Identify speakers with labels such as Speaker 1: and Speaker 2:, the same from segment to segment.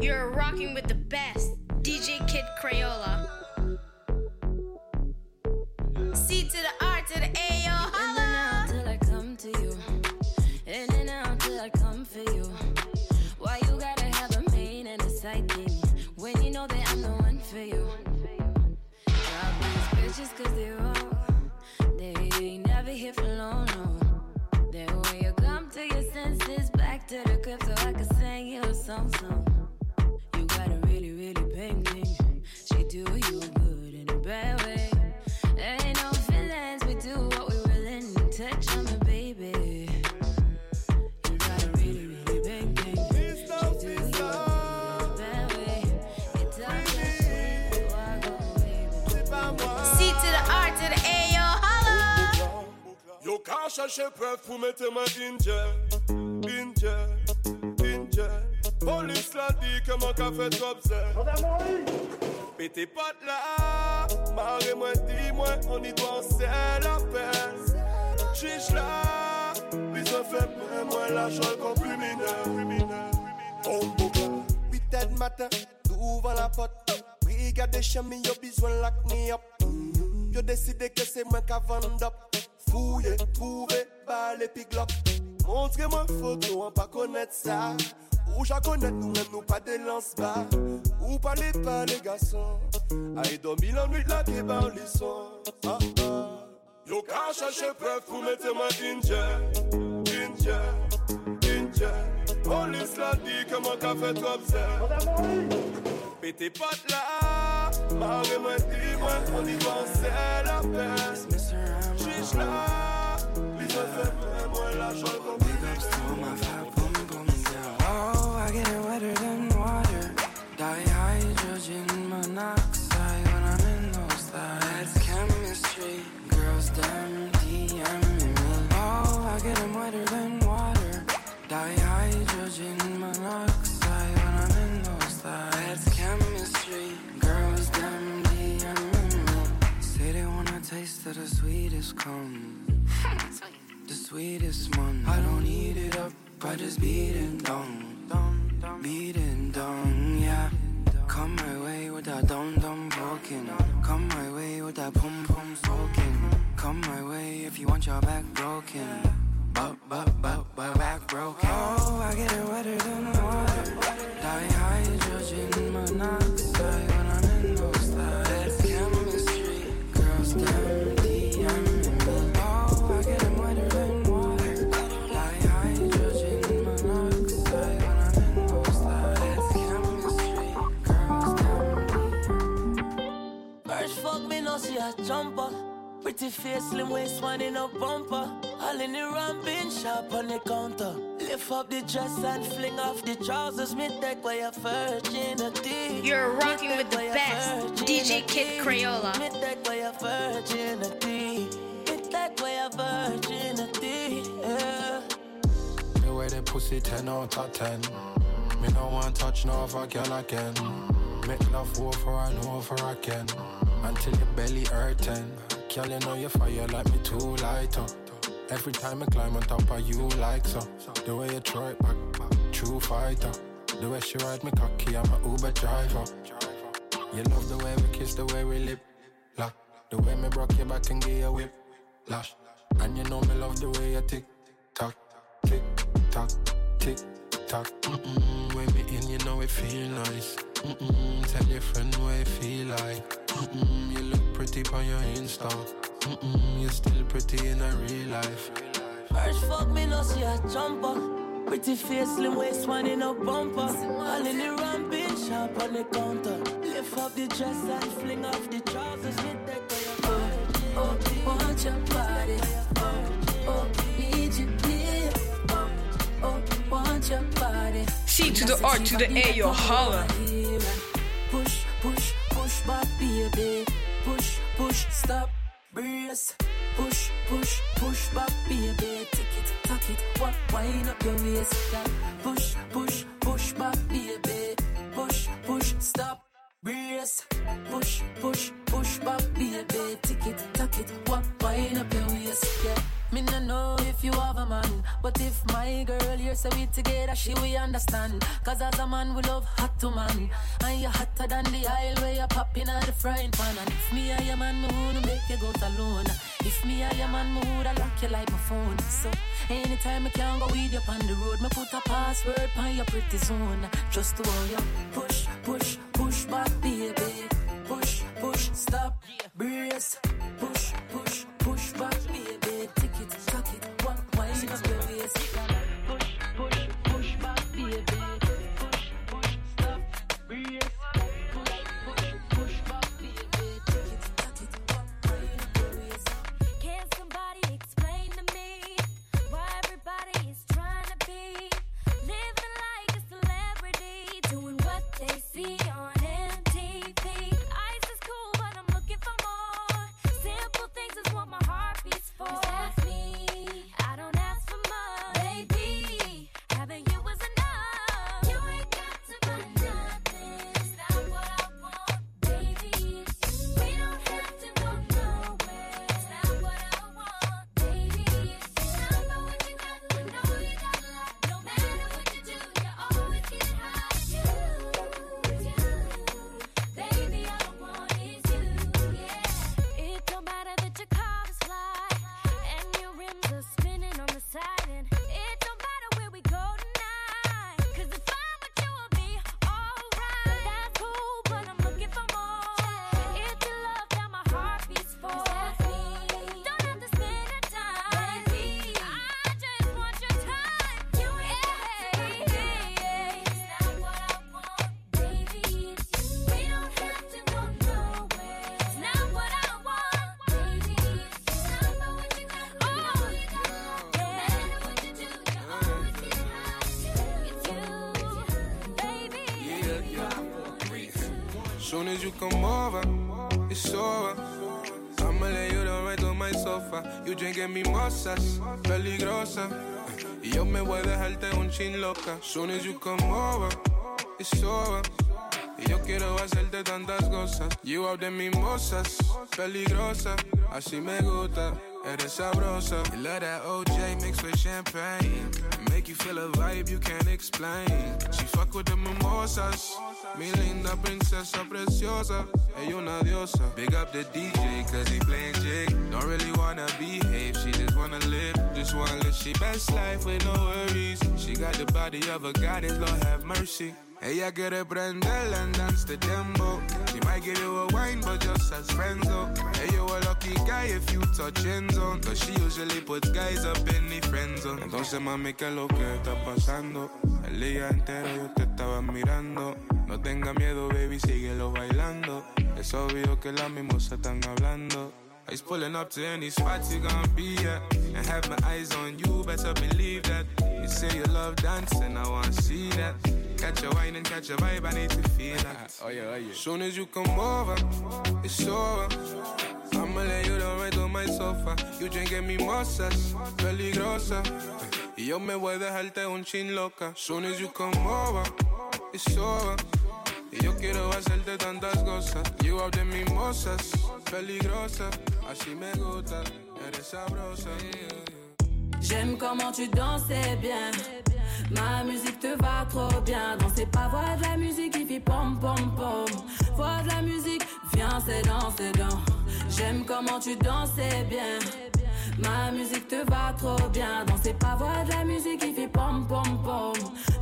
Speaker 1: You're rocking with the best, DJ Kid Crayola.
Speaker 2: chercher preuve pour mettre ma injure, injure, injure. Police l'a dit que mon café t'observe. Pété pas de là, marrez-moi, dis-moi, on y doit, c'est la peine. Chiche là, puis fait pour moi l'argent qu'on plus mineur. On boucle.
Speaker 3: 8 h matin, ouvre la porte. Brigade des chemins, y'a besoin de lock me up. Yo décidé que c'est moi qui vendre up. Fouye, kouve, bale piglop Montre mwen foto an pa konet sa Ou ja konet nou men nou pa de lans ba Ou pale pa le gason Ay domi lan nwit la pi ban lison ah, ah.
Speaker 2: Yo ka chache pref pou mette mwen inje Inje, inje Polis la di ke mwen ka fet obse Pete pot la Mare mwen di mwen, on di vansè la pes y doan se la pen Jij la Bizon fe mwen mwen la chol
Speaker 4: Oh, I get it wetter than water. Dihydrogen monoxide when I'm in those. That's chemistry. Girls, damn DMing me. Oh, I get it wetter than taste the sweetest come. The sweetest one. I don't eat it up, I just beat it down. Beat it down, yeah. Come my way with that dum dum broken. Come my way with that pum pum soaking. Come my way if you want your back broken. But, but, but, but back broken. Oh, I get it wetter than me,
Speaker 5: no see a jumper. Pretty face, slim waist, one in a bumper. All in the ramping shop on the counter. Lift up the dress and fling off the trousers. Me take away your virginity.
Speaker 1: You're rocking with the
Speaker 5: take away your
Speaker 1: best, DJ Kid
Speaker 5: virginity.
Speaker 1: Crayola.
Speaker 5: Me take away your virginity. Me take away your virginity. Yeah.
Speaker 4: Me wear the pussy 10 out of 10. Me no want touch no other girl again. Make love over and over again. Until your belly hurting. Girl, you know you fire like me too light up. Every time I climb on top of you like so. The way you throw it back, true fighter. The way she ride me cocky, I'm a Uber driver. You love the way we kiss, the way we lip lock. The way me broke your back and give you whip lash. And you know me love the way you tick tock, tick tock, tick tock. Mm-mm, when me in, you know it feel nice. Mm-mm, tell your friend what it feel like. Mm-mm, you look pretty on your Insta. Mm-mm, you still pretty in a real life.
Speaker 5: First fuck me, no see a jumper. Pretty face, slim waist, one in a bumper. All in the ramping shop on the counter. Lift up the dress and fling off the trousers. Take away your
Speaker 6: Oh, want your body. Oh, oh, need you near. Oh, oh, want your body.
Speaker 1: To the R to the A, yo, holla.
Speaker 6: Push, push, push baby. Push, push, stop, brace. Push, push, push baby. Tick it, tuck it, wa- wind up your waist. Push, push, push baby. Push, push, stop, brace. Push, push, push baby. Tick it, tuck it, wa- wind up your waist. Yeah. Me no know if you have a man, but if my girl you're
Speaker 7: say we together, she we understand. Cause as a man, we love hot to man. And you hotter than the aisle where you popping out the frying pan. And if me I your man, me would make you go alone. If me I your man, me would lock you like my phone. So anytime I can go with you on the road, me put a password on your pretty zone. Just to hold you push, push, push back, baby. Push, push, stop, brace. Push,
Speaker 1: You
Speaker 8: drinking mimosas, peligrosa. Y yo me voy a dejarte un chin loca. Soon as you come over, it's over. Y yo quiero hacerte tantas cosas. You out de mimosas, peligrosa. Así me gusta, eres sabrosa. You love that OJ mixed with champagne. Make you feel a vibe you can't explain. She fuck with the mimosas. Mi linda princesa preciosa. Ella una diosa. Big up the DJ cause he playing jig. Don't really wanna behave, she just wanna live. Just wanna live she best life with no worries. She got the body of a goddess, Lord have mercy. Ella quiere prenderla and dance the dembo. She might give you a wine, but just as friends, though. Hey, a lucky guy if you touch end zone. Cause she usually puts guys up in the friend zone. Entonces, mami, ¿qué es lo que está pasando? El día entero yo te estaba mirando. No tenga miedo, baby, síguelo bailando. Es obvio que las mimosas están hablando. Ice pulling up to any spot you gon' be at. And have my eyes on you, better believe that. You say you love dancing, I wanna see that. Catch a wine and catch a vibe, I need to feel that. oh yeah, oh yeah. Soon as you come over, it's over. I'ma lay you down right on my sofa. You drinking mimosas, peligrosa. Y yo me voy a dejarte un chin loca. Soon as you come over, it's over. Y yo quiero hacerte tantas cosas. You out de mimosas, peligrosa.
Speaker 7: J'aime comment tu dansais bien. Ma musique te va trop bien. Danser pas, voix de la musique qui fait pom pom pom. Voix de la musique, viens, c'est dans, c'est dans. J'aime comment tu dansais bien. Ma musique te va trop bien. Danser pas, voix de la musique qui fait pom pom pom.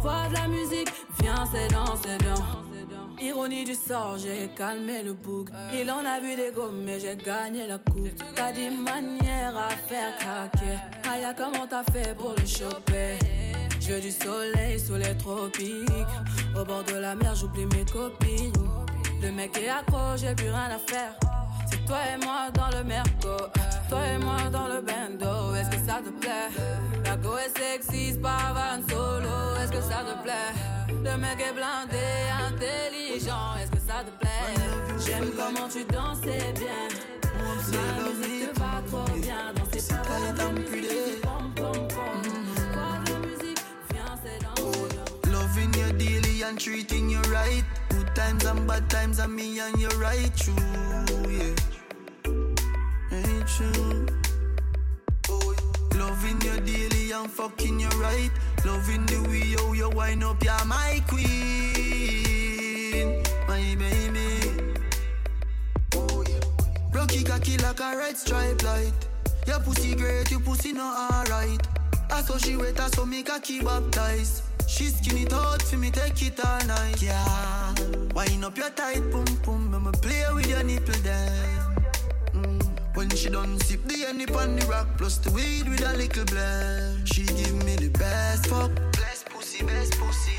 Speaker 7: Voix de la musique, viens, c'est dans, c'est dans. Ironie du sort, j'ai calmé le bouc. Il en a vu des gommes, mais j'ai gagné la coupe. T'as des manières à faire craquer. Aya, comment t'as fait pour le choper? Je veux du soleil sous les tropiques. Au bord de la mer, j'oublie mes copines. Le mec est accro, j'ai plus rien à faire. C'est toi et moi dans le merco. Toi et moi dans le bando. Est-ce que ça te plaît? La go est sexy, pas van solo. Est-ce que ça te plaît? Le mec est blindé, intelligent. Est-ce que ça te plaît? J'aime comment tu dansais bien. Ma musique te va trop bien. Danser pas la musique. Pom, pom, pom.
Speaker 9: Loving you daily and treating you right. Good times and bad times and me and you right yeah. True. Loving you daily and fucking you right. Loving the way you, you wind up, you're my queen. My baby. Rocky cocky like a red stripe light. Your pussy great, your pussy not alright. I saw she wet, I saw me cocky baptized. She skin it out for me, take it all night. Yeah, wind up your tight pum pum, I'ma play with your nipple there. She done sip the any on the rock, plus the weed with a little blend. She give me the best fuck, best pussy, best pussy.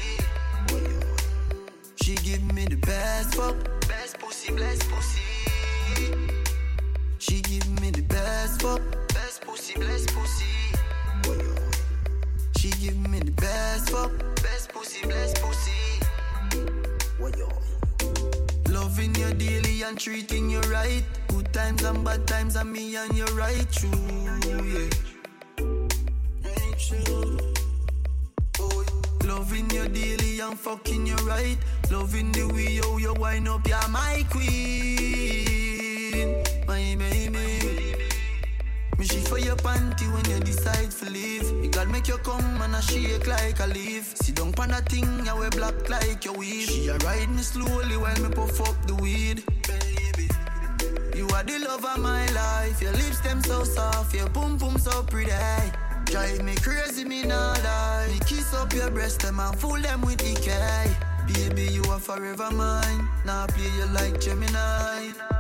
Speaker 9: She give me the best fuck, best pussy, best pussy. She give me the best fuck, best pussy, best pussy. She give me the best fuck, best pussy, best pussy. Loving you daily and treating you right. Good times and bad times and me and you right true, yeah. Loving you daily and fucking you right. Loving the way you, you wind up, you're my queen, my baby. Me shake for your panty when you decide to leave. Me God make you come and I shake like a leaf. Sit down pan that thing, you wear black like your weed. She a ride me slowly while me puff up the weed. You are the love of my life. Your lips them so soft, your boom boom so pretty. Drive me crazy, me not lie. Me kiss up your breast them and fool them with decay. Baby, you are forever mine. Now play you like Gemini.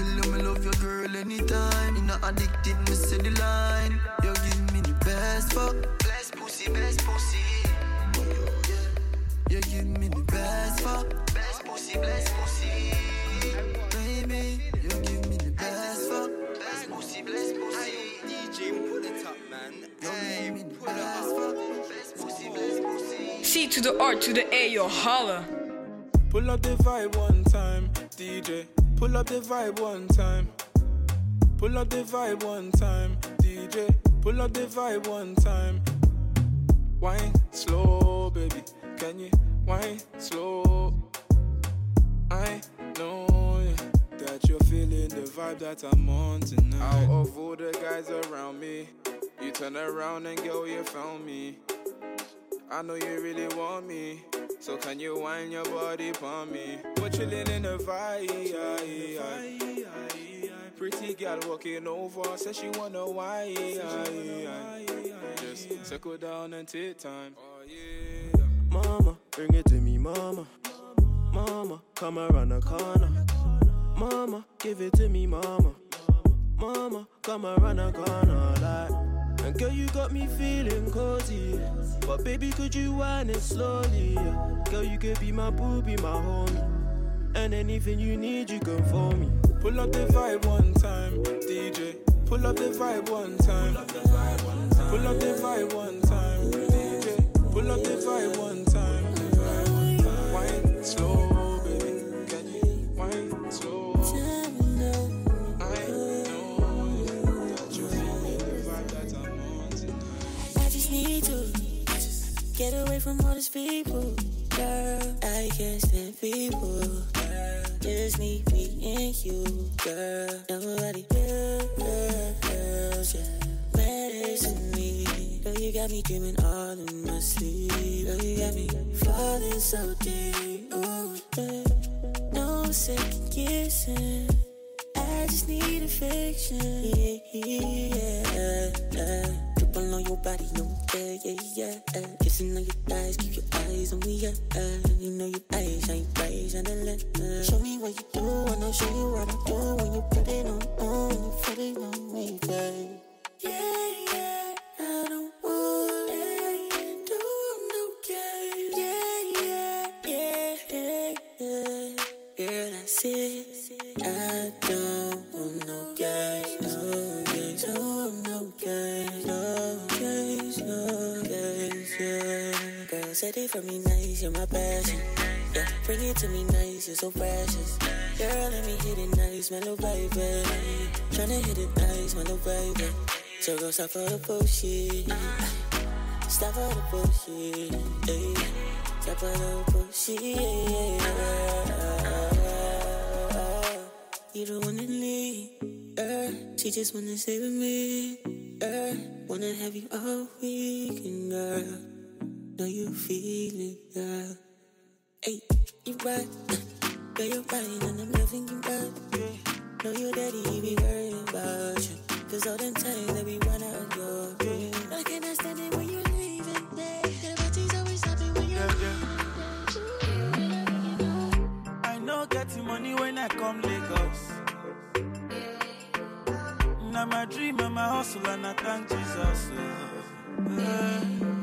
Speaker 9: Tell you me love your girl anytime. You not addicted, me say the line. You give me the best fuck, best pussy, best pussy. You give me the best fuck, best pussy, best pussy. Baby, you give me the best fuck, best pussy, best pussy.
Speaker 10: DJ, pull it up, man.
Speaker 9: You
Speaker 10: Hey,
Speaker 9: me
Speaker 10: it up.
Speaker 9: fuck, best pussy, best pussy.
Speaker 11: C to the R to the A, yo, holla.
Speaker 8: Pull up the vibe one time, DJ. Pull up the vibe one time. Pull up the vibe one time, DJ. Pull up the vibe one time. Wine slow, baby. Can you wine slow? I know that you're feeling the vibe that I'm on tonight. Out of all the guys around me, you turn around and girl, you found me. I know you really want me. So can you wind your body upon me? We're chilling in the vibe. Pretty girl walking over, says she wanna wine. Just circle down and take time. Oh.
Speaker 12: Mama, bring it to me, mama. Mama, come around the corner. Mama, give it to me, mama. Mama, come around the corner, girl, you got me feeling cozy. But baby, could you wind it slowly? Girl, you could be my boo, be my homie. And anything you need, you can phone me.
Speaker 8: Pull up the vibe one time, DJ. Pull up the vibe one time. Pull up the vibe one time, DJ. Pull up the vibe one time.
Speaker 13: Yeah. Girl, set it for me nice, you're my passion. Yeah, bring it to me nice, you're so precious. Girl, let me hit it nice, my little baby. Tryna hit it nice, my little baby. So go stop for the bullshit. Stop for the bullshit. Ay. Stop for the bullshit. You don't wanna leave. Uh, She just wanna stay with me. Yeah. Wanna have you all weekend, girl. Know you feel it, girl. Hey, you right. Girl, you're right, and I'm loving you back. Know your daddy be worried about you. Cause all them time that we run out your way. I cannot stand it when you're leaving, babe. The party's always happy when you're here.
Speaker 14: I know getting money when I come Lagos. Now my dream and my hustle and I thank Jesus. oh.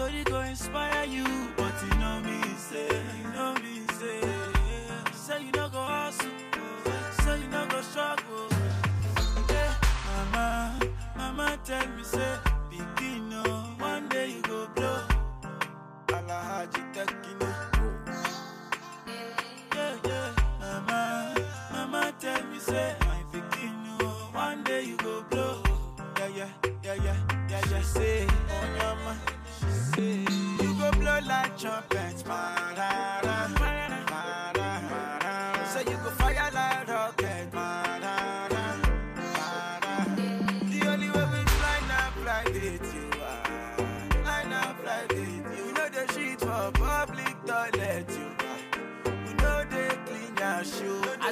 Speaker 14: Story go inspire you, but you know me say, you know me say, say you no go hustle, say you no go struggle. Yeah, mama, mama tell me say,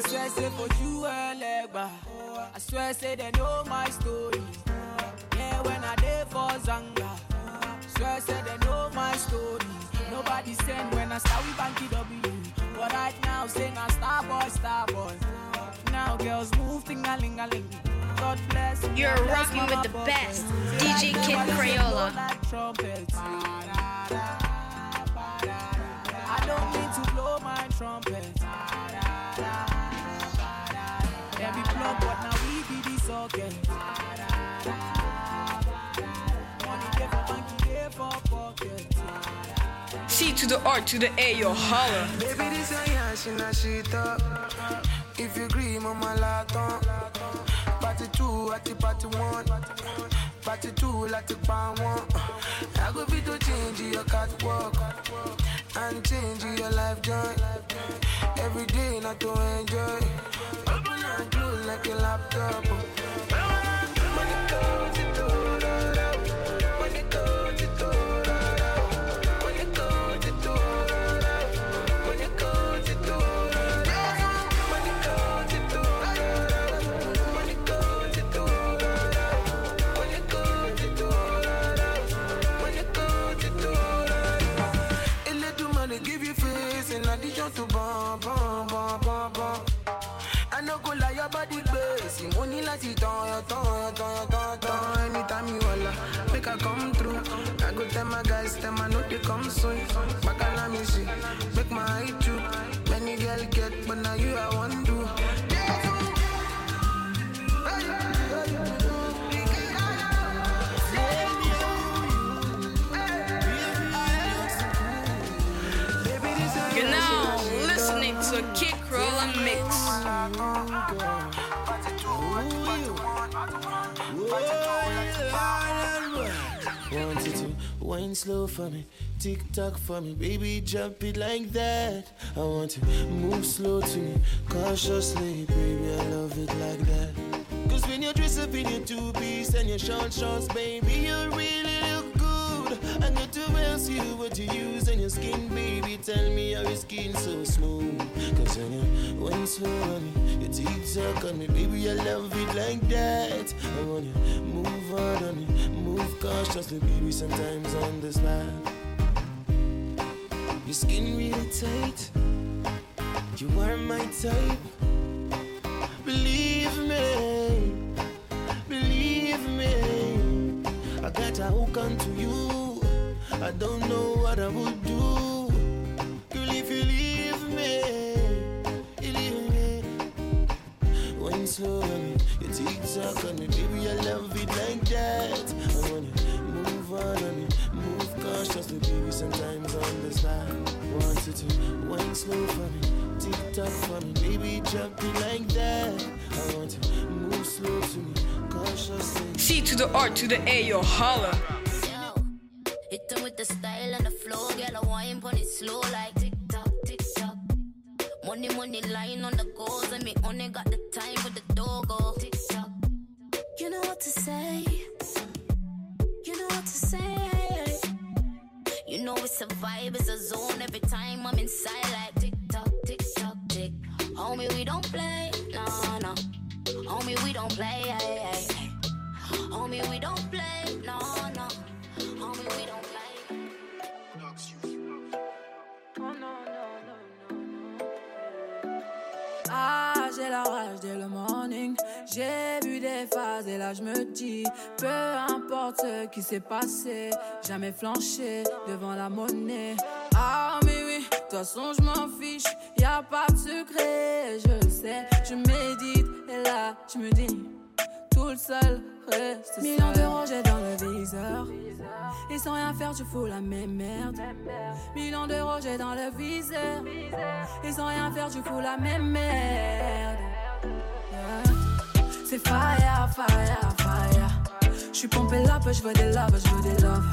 Speaker 15: swear, say for you, Elegba. I swear, say they know my story. Yeah, when I dey for Zanga. Swear, say they know my story. Nobody send when I start with Banky W. But right now, sing a star boy, star boy. Now, girls move, ting a ling. God bless.
Speaker 16: You're
Speaker 15: God bless
Speaker 16: rocking with the
Speaker 15: Boy.
Speaker 16: best. DJ Kid Crayola.
Speaker 15: like trumpets. I don't need to blow my trumpet. Plug, but now we be the socket. Money there for banky, there for pocket.
Speaker 17: C to the R to the A, yo, holla.
Speaker 18: Baby, this a yash in a shit up. If you agree, mama laton. Party two, at the party one. Party two, like pan one. I go be to change your catwalk. And change your life joy. Every day, not to enjoy. Open and close like a laptop. Money goes láti tán ọyọ tán ọyọ tán ọyọ tán tán anytime you wala make i come through i go tell my guys tell my no dey come soon gbàgánà mi ṣe make my eye too. many girl get but now you i want
Speaker 12: do. Wine slow for me, tick tock for me, baby, jump it like that. I want to move slow to me, cautiously, baby, I love it like that. Cause when you dress up in your two piece and your short shorts, baby, you're really. I got to ask you what you use on your skin, baby. Tell me how your skin so smooth. Cause when you wine slow on me, your tick tock on me, baby, I love it like that. I want you move on on me, move cautiously, baby. Sometimes on the slide. Your skin really tight. You are my type. Believe me, believe me. I got a hook onto you. I don't know what I would do. Girl, if you leave me, you leave me. Wine slow on baby. I love it like that. I wanna move on on move cautiously, baby. Sometimes on the slide. Want you to slow for me, for me, baby. Like that. I want to move slow to me, cautiously.
Speaker 17: C to the R to the A, yo, holla.
Speaker 7: Jamais flanché devant la monnaie. Ah, mais oui, de toute façon je m'en fiche, y a pas de secret, je sais. Je médite et là je me dis, tout le seul reste. Millions d'euros j'ai dans le viseur. Et sans rien faire, tu fous la même merde. Millions d'euros j'ai dans le viseur. Et sans rien faire, tu fous la même merde. C'est fire, fire, fire. Je suis pompé là, je veux des love, je des love.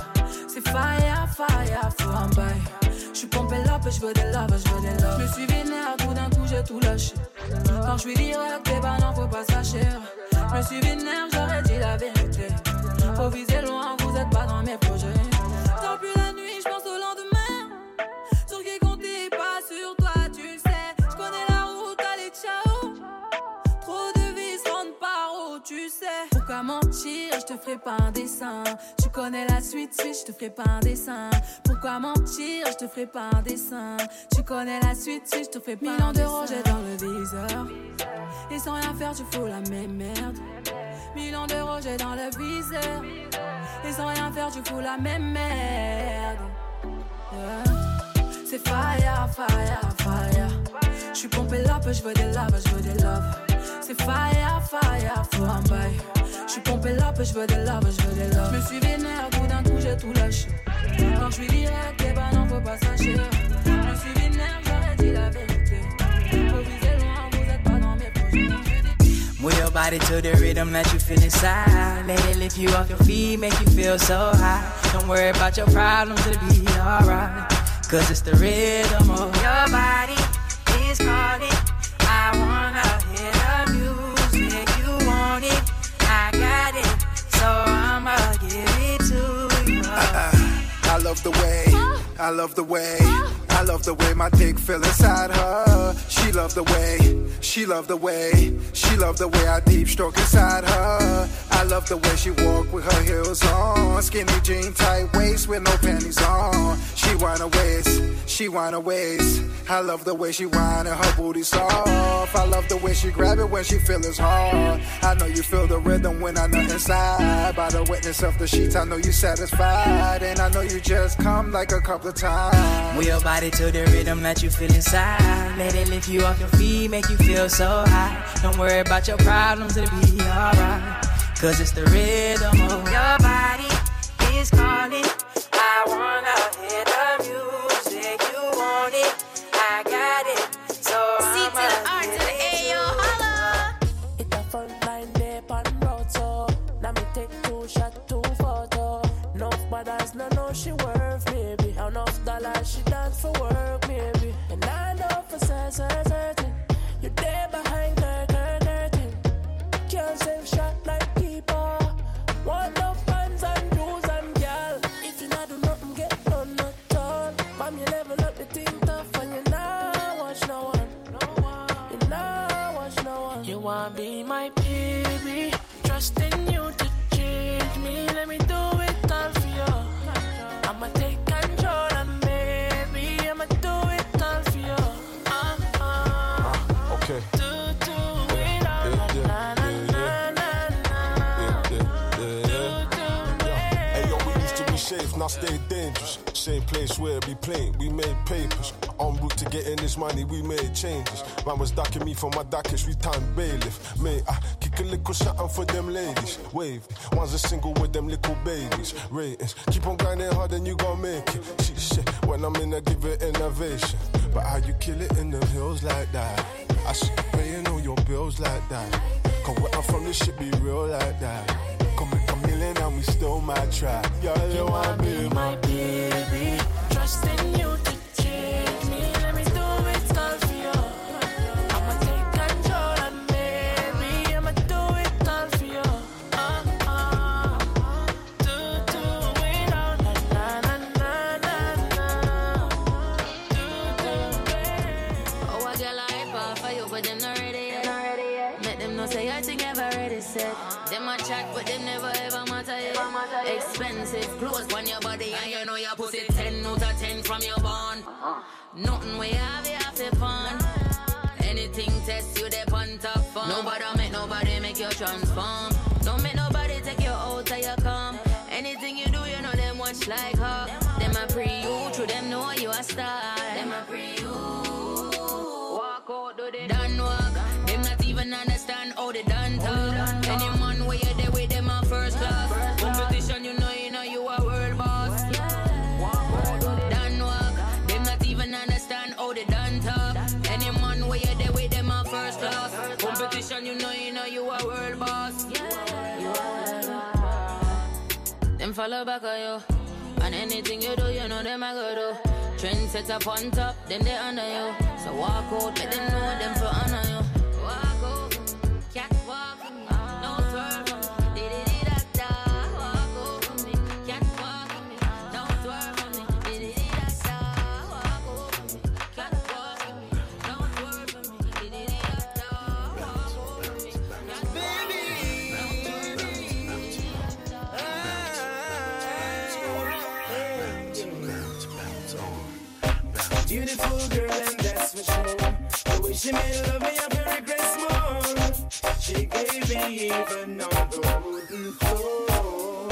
Speaker 7: C'est fire, fire, faut un bail. Je suis pompé là, je veux des love, je des love. Je me suis vénère, tout d'un coup j'ai tout lâché. Quand je suis direct, eh ben non, faut pas s'acheter. Je me suis vénère, j'aurais dit la vérité. Faut viser loin, vous êtes pas dans mes projets. Tant plus la nuit, je au lendemain. Ferai pas un dessin. Tu connais la suite, suite, je te ferai pas un dessin. Pourquoi mentir, je te ferai pas un dessin. Tu connais la suite, suite, je te ferai pas un dessin. Millions d'euros, j'ai dans le viseur. Et sans rien faire, tu fous la même merde. Millions d'euros, j'ai dans le viseur. Et sans rien faire, tu fous la même merde. Yeah. C'est fire, fire, fire. Je suis pompé là, je veux des love, je veux des love. C'est fire, fire, faut un bail. Je suis pompé là, je veux des love, je veux des love. Je me suis vénère, tout d'un coup j'ai tout lâché. Quand je suis direct, eh ben non, faut pas s'acheter. Je me suis vénère, j'aurais dit la vérité. Faut viser loin, vous êtes pas dans mes projets.
Speaker 19: Move your body to the rhythm that you feel inside. Let it lift you off your feet, make you feel so high. Don't worry about your problems, it'll be alright. Cause it's the rhythm of your body is calling. I
Speaker 20: love the way, I love the way, I love the way my dick feel inside her. She love the way, she love the way, she love the way I deep stroke inside her. I love the way she walk with her heels on, skinny jean, tight waist with no panties on. She wanna waist, she wanna waist. I love the way she whine and her booty soft. I love the way she grab it when she feel it's hard. I know you feel the rhythm when I nut inside. By the witness of the sheets, I know you satisfied, and I know you just come like a couple of times.
Speaker 19: Your body to the rhythm that you feel inside. Let it lift you off your feet, make you feel so high. Don't worry about your problems, it'll be alright. Cause it's the rhythm of your body is calling. I wanna hear the music, you want it. I got it, so
Speaker 16: C to the R to the A, yo, holla.
Speaker 13: It a front line there on road so Now me take two shot, two photo Enough brothers no know she worth maybe Dollars she dance for work maybe. And I know for certain, certain
Speaker 10: now stay dangerous. Same place where we playing, we made papers. En route to getting this money, we made changes. Man was ducking me for my duckets, we time bailiff. Mate, I kick a little something for them ladies. Wave, one's a single with them little babies. Ratings, keep on grinding hard and you gon' make it. Shit, shit, when I'm in, I give it innovation. But how you kill it in the hills like that? I should be paying all your bills like that. Cause where I'm from, this shit be real like that. And we still might try. Girl, you wanna be
Speaker 13: my baby Trusting you
Speaker 1: Clothes on your body, and you know your pussy 10 out of 10 from your bond. Uh-huh. Nothing we have, you have to pawn. Anything test you, they on top fun. Nobody make nobody make you transform. Don't make nobody take you out of your calm. Anything you do, you know them watch like follow back on you. And anything you do, you know them I go do. Trend set up on top, then they honor you. So walk out, let them know them for honor
Speaker 21: she made love me, I feel regrets more. She gave me even on the wooden floor.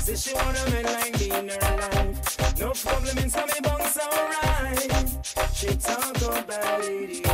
Speaker 21: Said she want a man like me in her life. No problem in some bunks, alright. She talk about it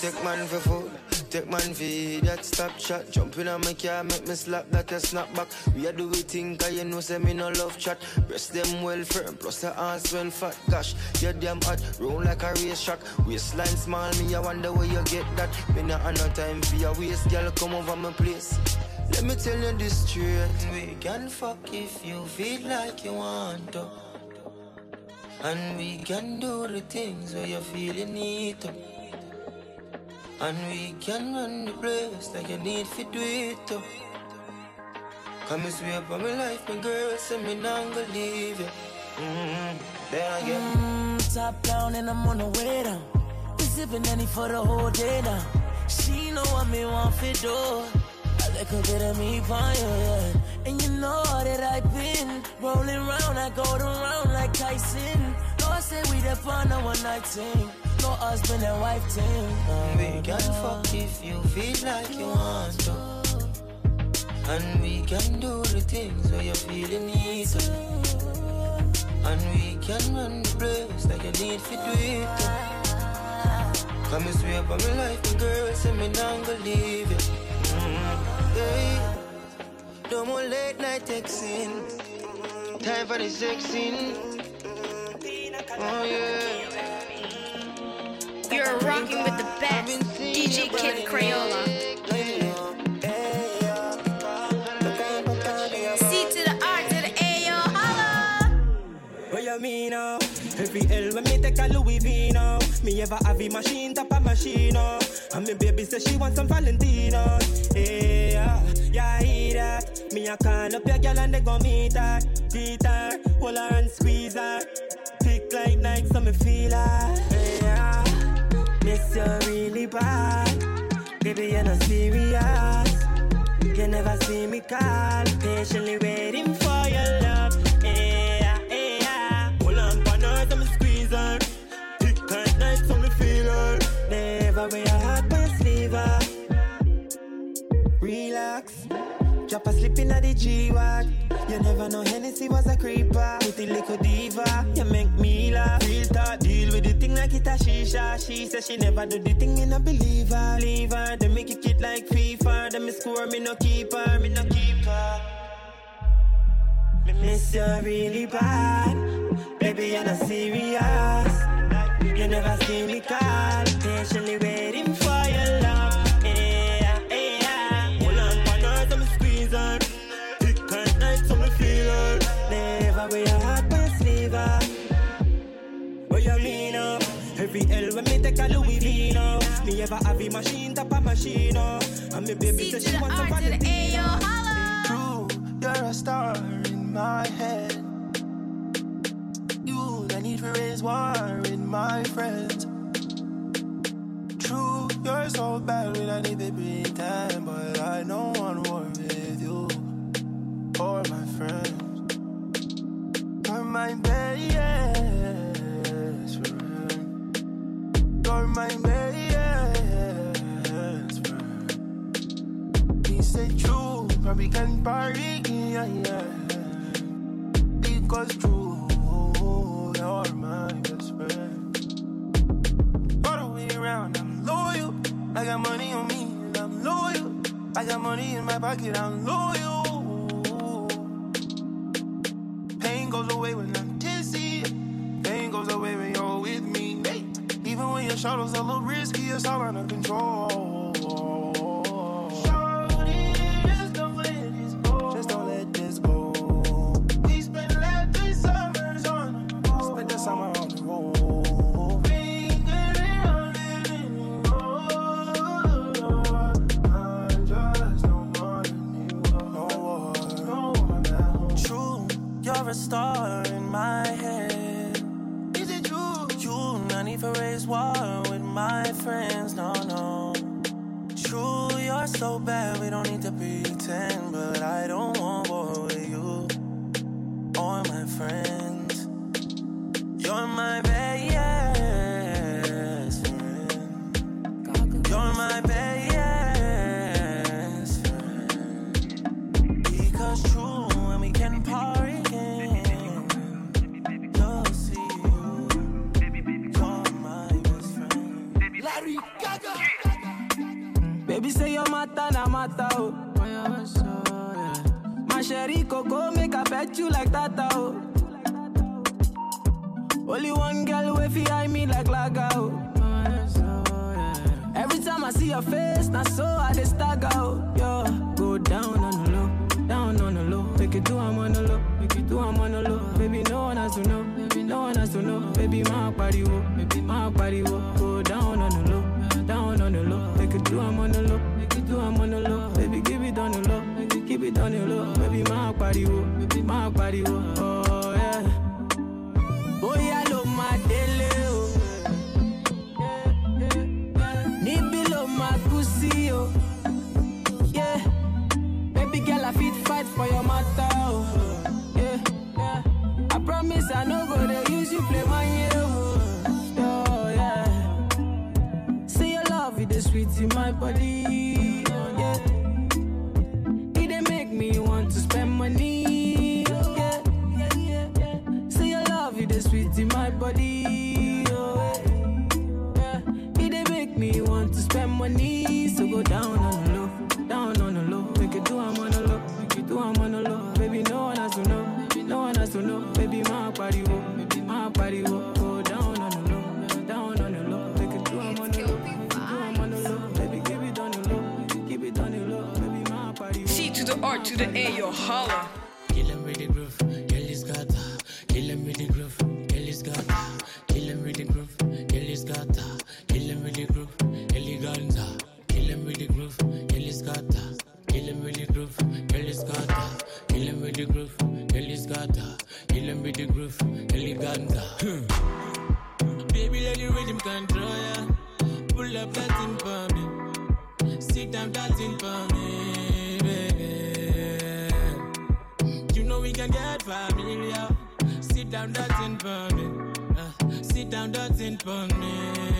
Speaker 22: take man for food, take man for that stop shot. Jumping on my car, make me slap that a snap back. We a do we think, cause you know, say me no love chat. Breast them well firm, plus the ass well fat. Gosh, you damn hot, roll like a race track. Waistline small, me I wonder where you get that. Me not have no time for your waist, girl, come over my place. Let me tell you this straight. We can fuck if you feel like you want to. And we can do the things where you feel you need to. And we can run the place like you need to do it. Come and swear up on my life, my girl, say me not gonna leave you. Mm-hmm. Then again.
Speaker 5: Mm, top down and I'm on the way down. We sipping any for the whole day now. She know what me want for do. I like a bit of me for you, yeah. And you know that I've been rolling round, I go around like Tyson. I say we the fun a one night. No husband and wife thing.
Speaker 22: We can fuck if you feel like you want to. And we can do the things where you're feeling to. And we can run the place like you need to do it. Come and swear on my life, my girl, say me not gonna leave you. Mm-hmm. Yeah. No more late night texting. Time for the sexing. Oh yeah.
Speaker 16: You're rocking with the best. DJ Kid Crayola.
Speaker 23: C to the R to the A, yo, holla.
Speaker 21: What you mean now? Every L when me take a Louis V now. Me ever have a machine, tap a machine now. And me baby say she want some Valentino. Yeah, yeah, hear that. Me a call up your girl and they gon' meet her. Greet her, hold her and squeeze her. Tick like Nike, so me feel her. Yeah, miss you really bad. Baby, you're not serious. You never see me call, patiently waiting for your love. Shisha. She said she never do the thing, me no believe her. Leave her, they make it kid like FIFA. Them me score, me no keep her, me no keep her. Me miss you really bad. Baby, you're not serious. You never see me call. Patiently waiting for your Me ever have a machine, tap a machine, uh. And me baby say she want some Valentino.
Speaker 12: True, you're a star in my head. You, I need to raise war in my friends. True, you're so bad when I need to pretend, but I don't want war with you or my friends. You're my best friend. You're my best probably can party, yeah, yeah. Because true, you're my best friend. All the way around, I'm loyal. I got money on me, and I'm loyal. I got money in my pocket, I'm loyal. Pain goes away when I'm tipsy. Pain goes away when you're with me. Even when your shadow's a little risky, it's all under control. Pretend.
Speaker 15: Sí o. Yeah. Baby girl, I fit fight for your matter oh. o. Yeah. I promise I no go dey use you play my o. Oh. oh, yeah. Say your love, it is sweet in my body. Oh, yeah. It make me want to spend money. Yeah. Say your love, it is sweet in my body. Oh, yeah. It dey make me want to money. So go down on the low, down on the low. Make it do I'm on the low, make it do I'm on the low. Baby, no one has to know, no one has to know. Baby, my body wo, baby, my body wo. Go down on the low, down on the low. Make it do I'm on the low, make it do I'm on the low. Baby, give it on the low, keep it on the low. Baby, my wo.
Speaker 11: C to the R to the A, yo, holla.
Speaker 24: Up that for me. Sit down thing for me, baby. You know we can get familiar. Sit down thing for me. Uh, sit down thing for me.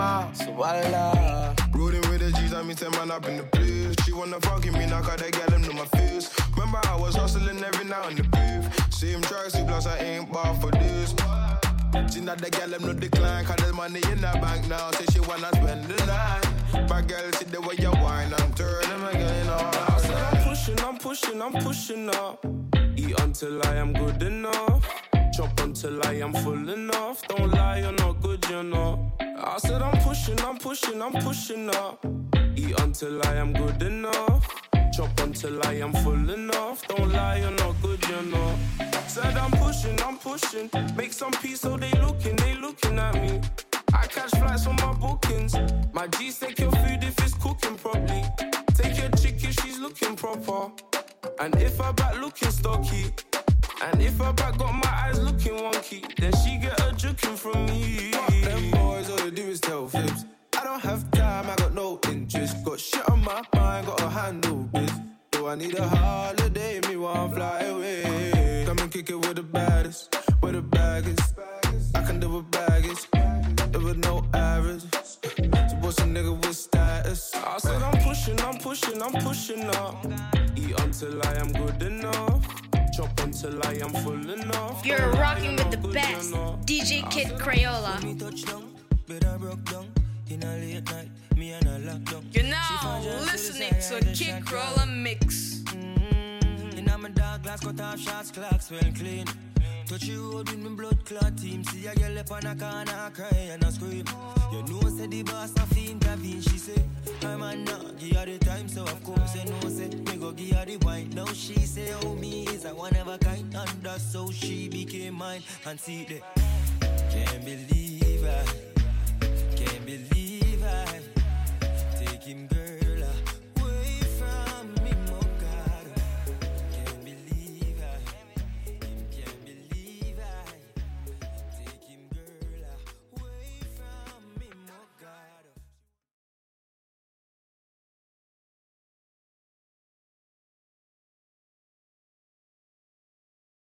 Speaker 24: My
Speaker 25: mouth. So voila.
Speaker 26: Rolling with the G's, I mean, ten man up in the place. She wanna fuck with me, now cause they get them to my face. Remember, I was hustling every now in the booth. Same tracks, plus I ain't bar for this. See now the girl them no decline, cause there's money in the bank now. Say she wanna spend the night. My girl, see the way you whine, I'm turning again all
Speaker 8: I said I'm pushing, I'm pushing, I'm pushing up. Eat until I am good enough. Chop until I am full enough. Don't lie, you're not good, you know. I said I'm pushing, I'm pushing, I'm pushing up. Eat until I am good enough. Chop until I am full enough. Don't lie, you're not good, you know. Said I'm pushing, I'm pushing. Make some peace so they looking, they looking at me. I catch flights on my bookings. My G's take your food if it's cooking properly. Take your chick if she's looking proper. And if her back looking stocky. And if her back got my eyes looking wonky, then she get a juking from me.
Speaker 26: Fuck them boys, all they do is tell fibs. I don't have time, I got no interest. Got shit on my mind, got a handle biz. Do I need a holiday? Me want fly away. Come and kick it with the baddest, with the bag is. I can do with baggage, do with no average. So what's a nigga with status?
Speaker 8: I said I'm pushing, I'm pushing, I'm pushing up. Eat until I am good enough. Chop until I am full enough.
Speaker 16: You're rocking with the best. DJ Kid Crayola.
Speaker 11: You're now listening to Kid Crayola Mix. Mm-hmm.
Speaker 21: In a my dark glass, cut off shots, clocks well clean. Touch you road with me blood clot team. See a girl up on a corner, cry and a scream. You know, say the boss a fi intervene. She say, I'm a not give her the time, so of course you know, say me go give her the wine. Now she say, oh me is a one of a kind, and that's how she became mine. And see the, can't believe I, can't believe I, take him girl.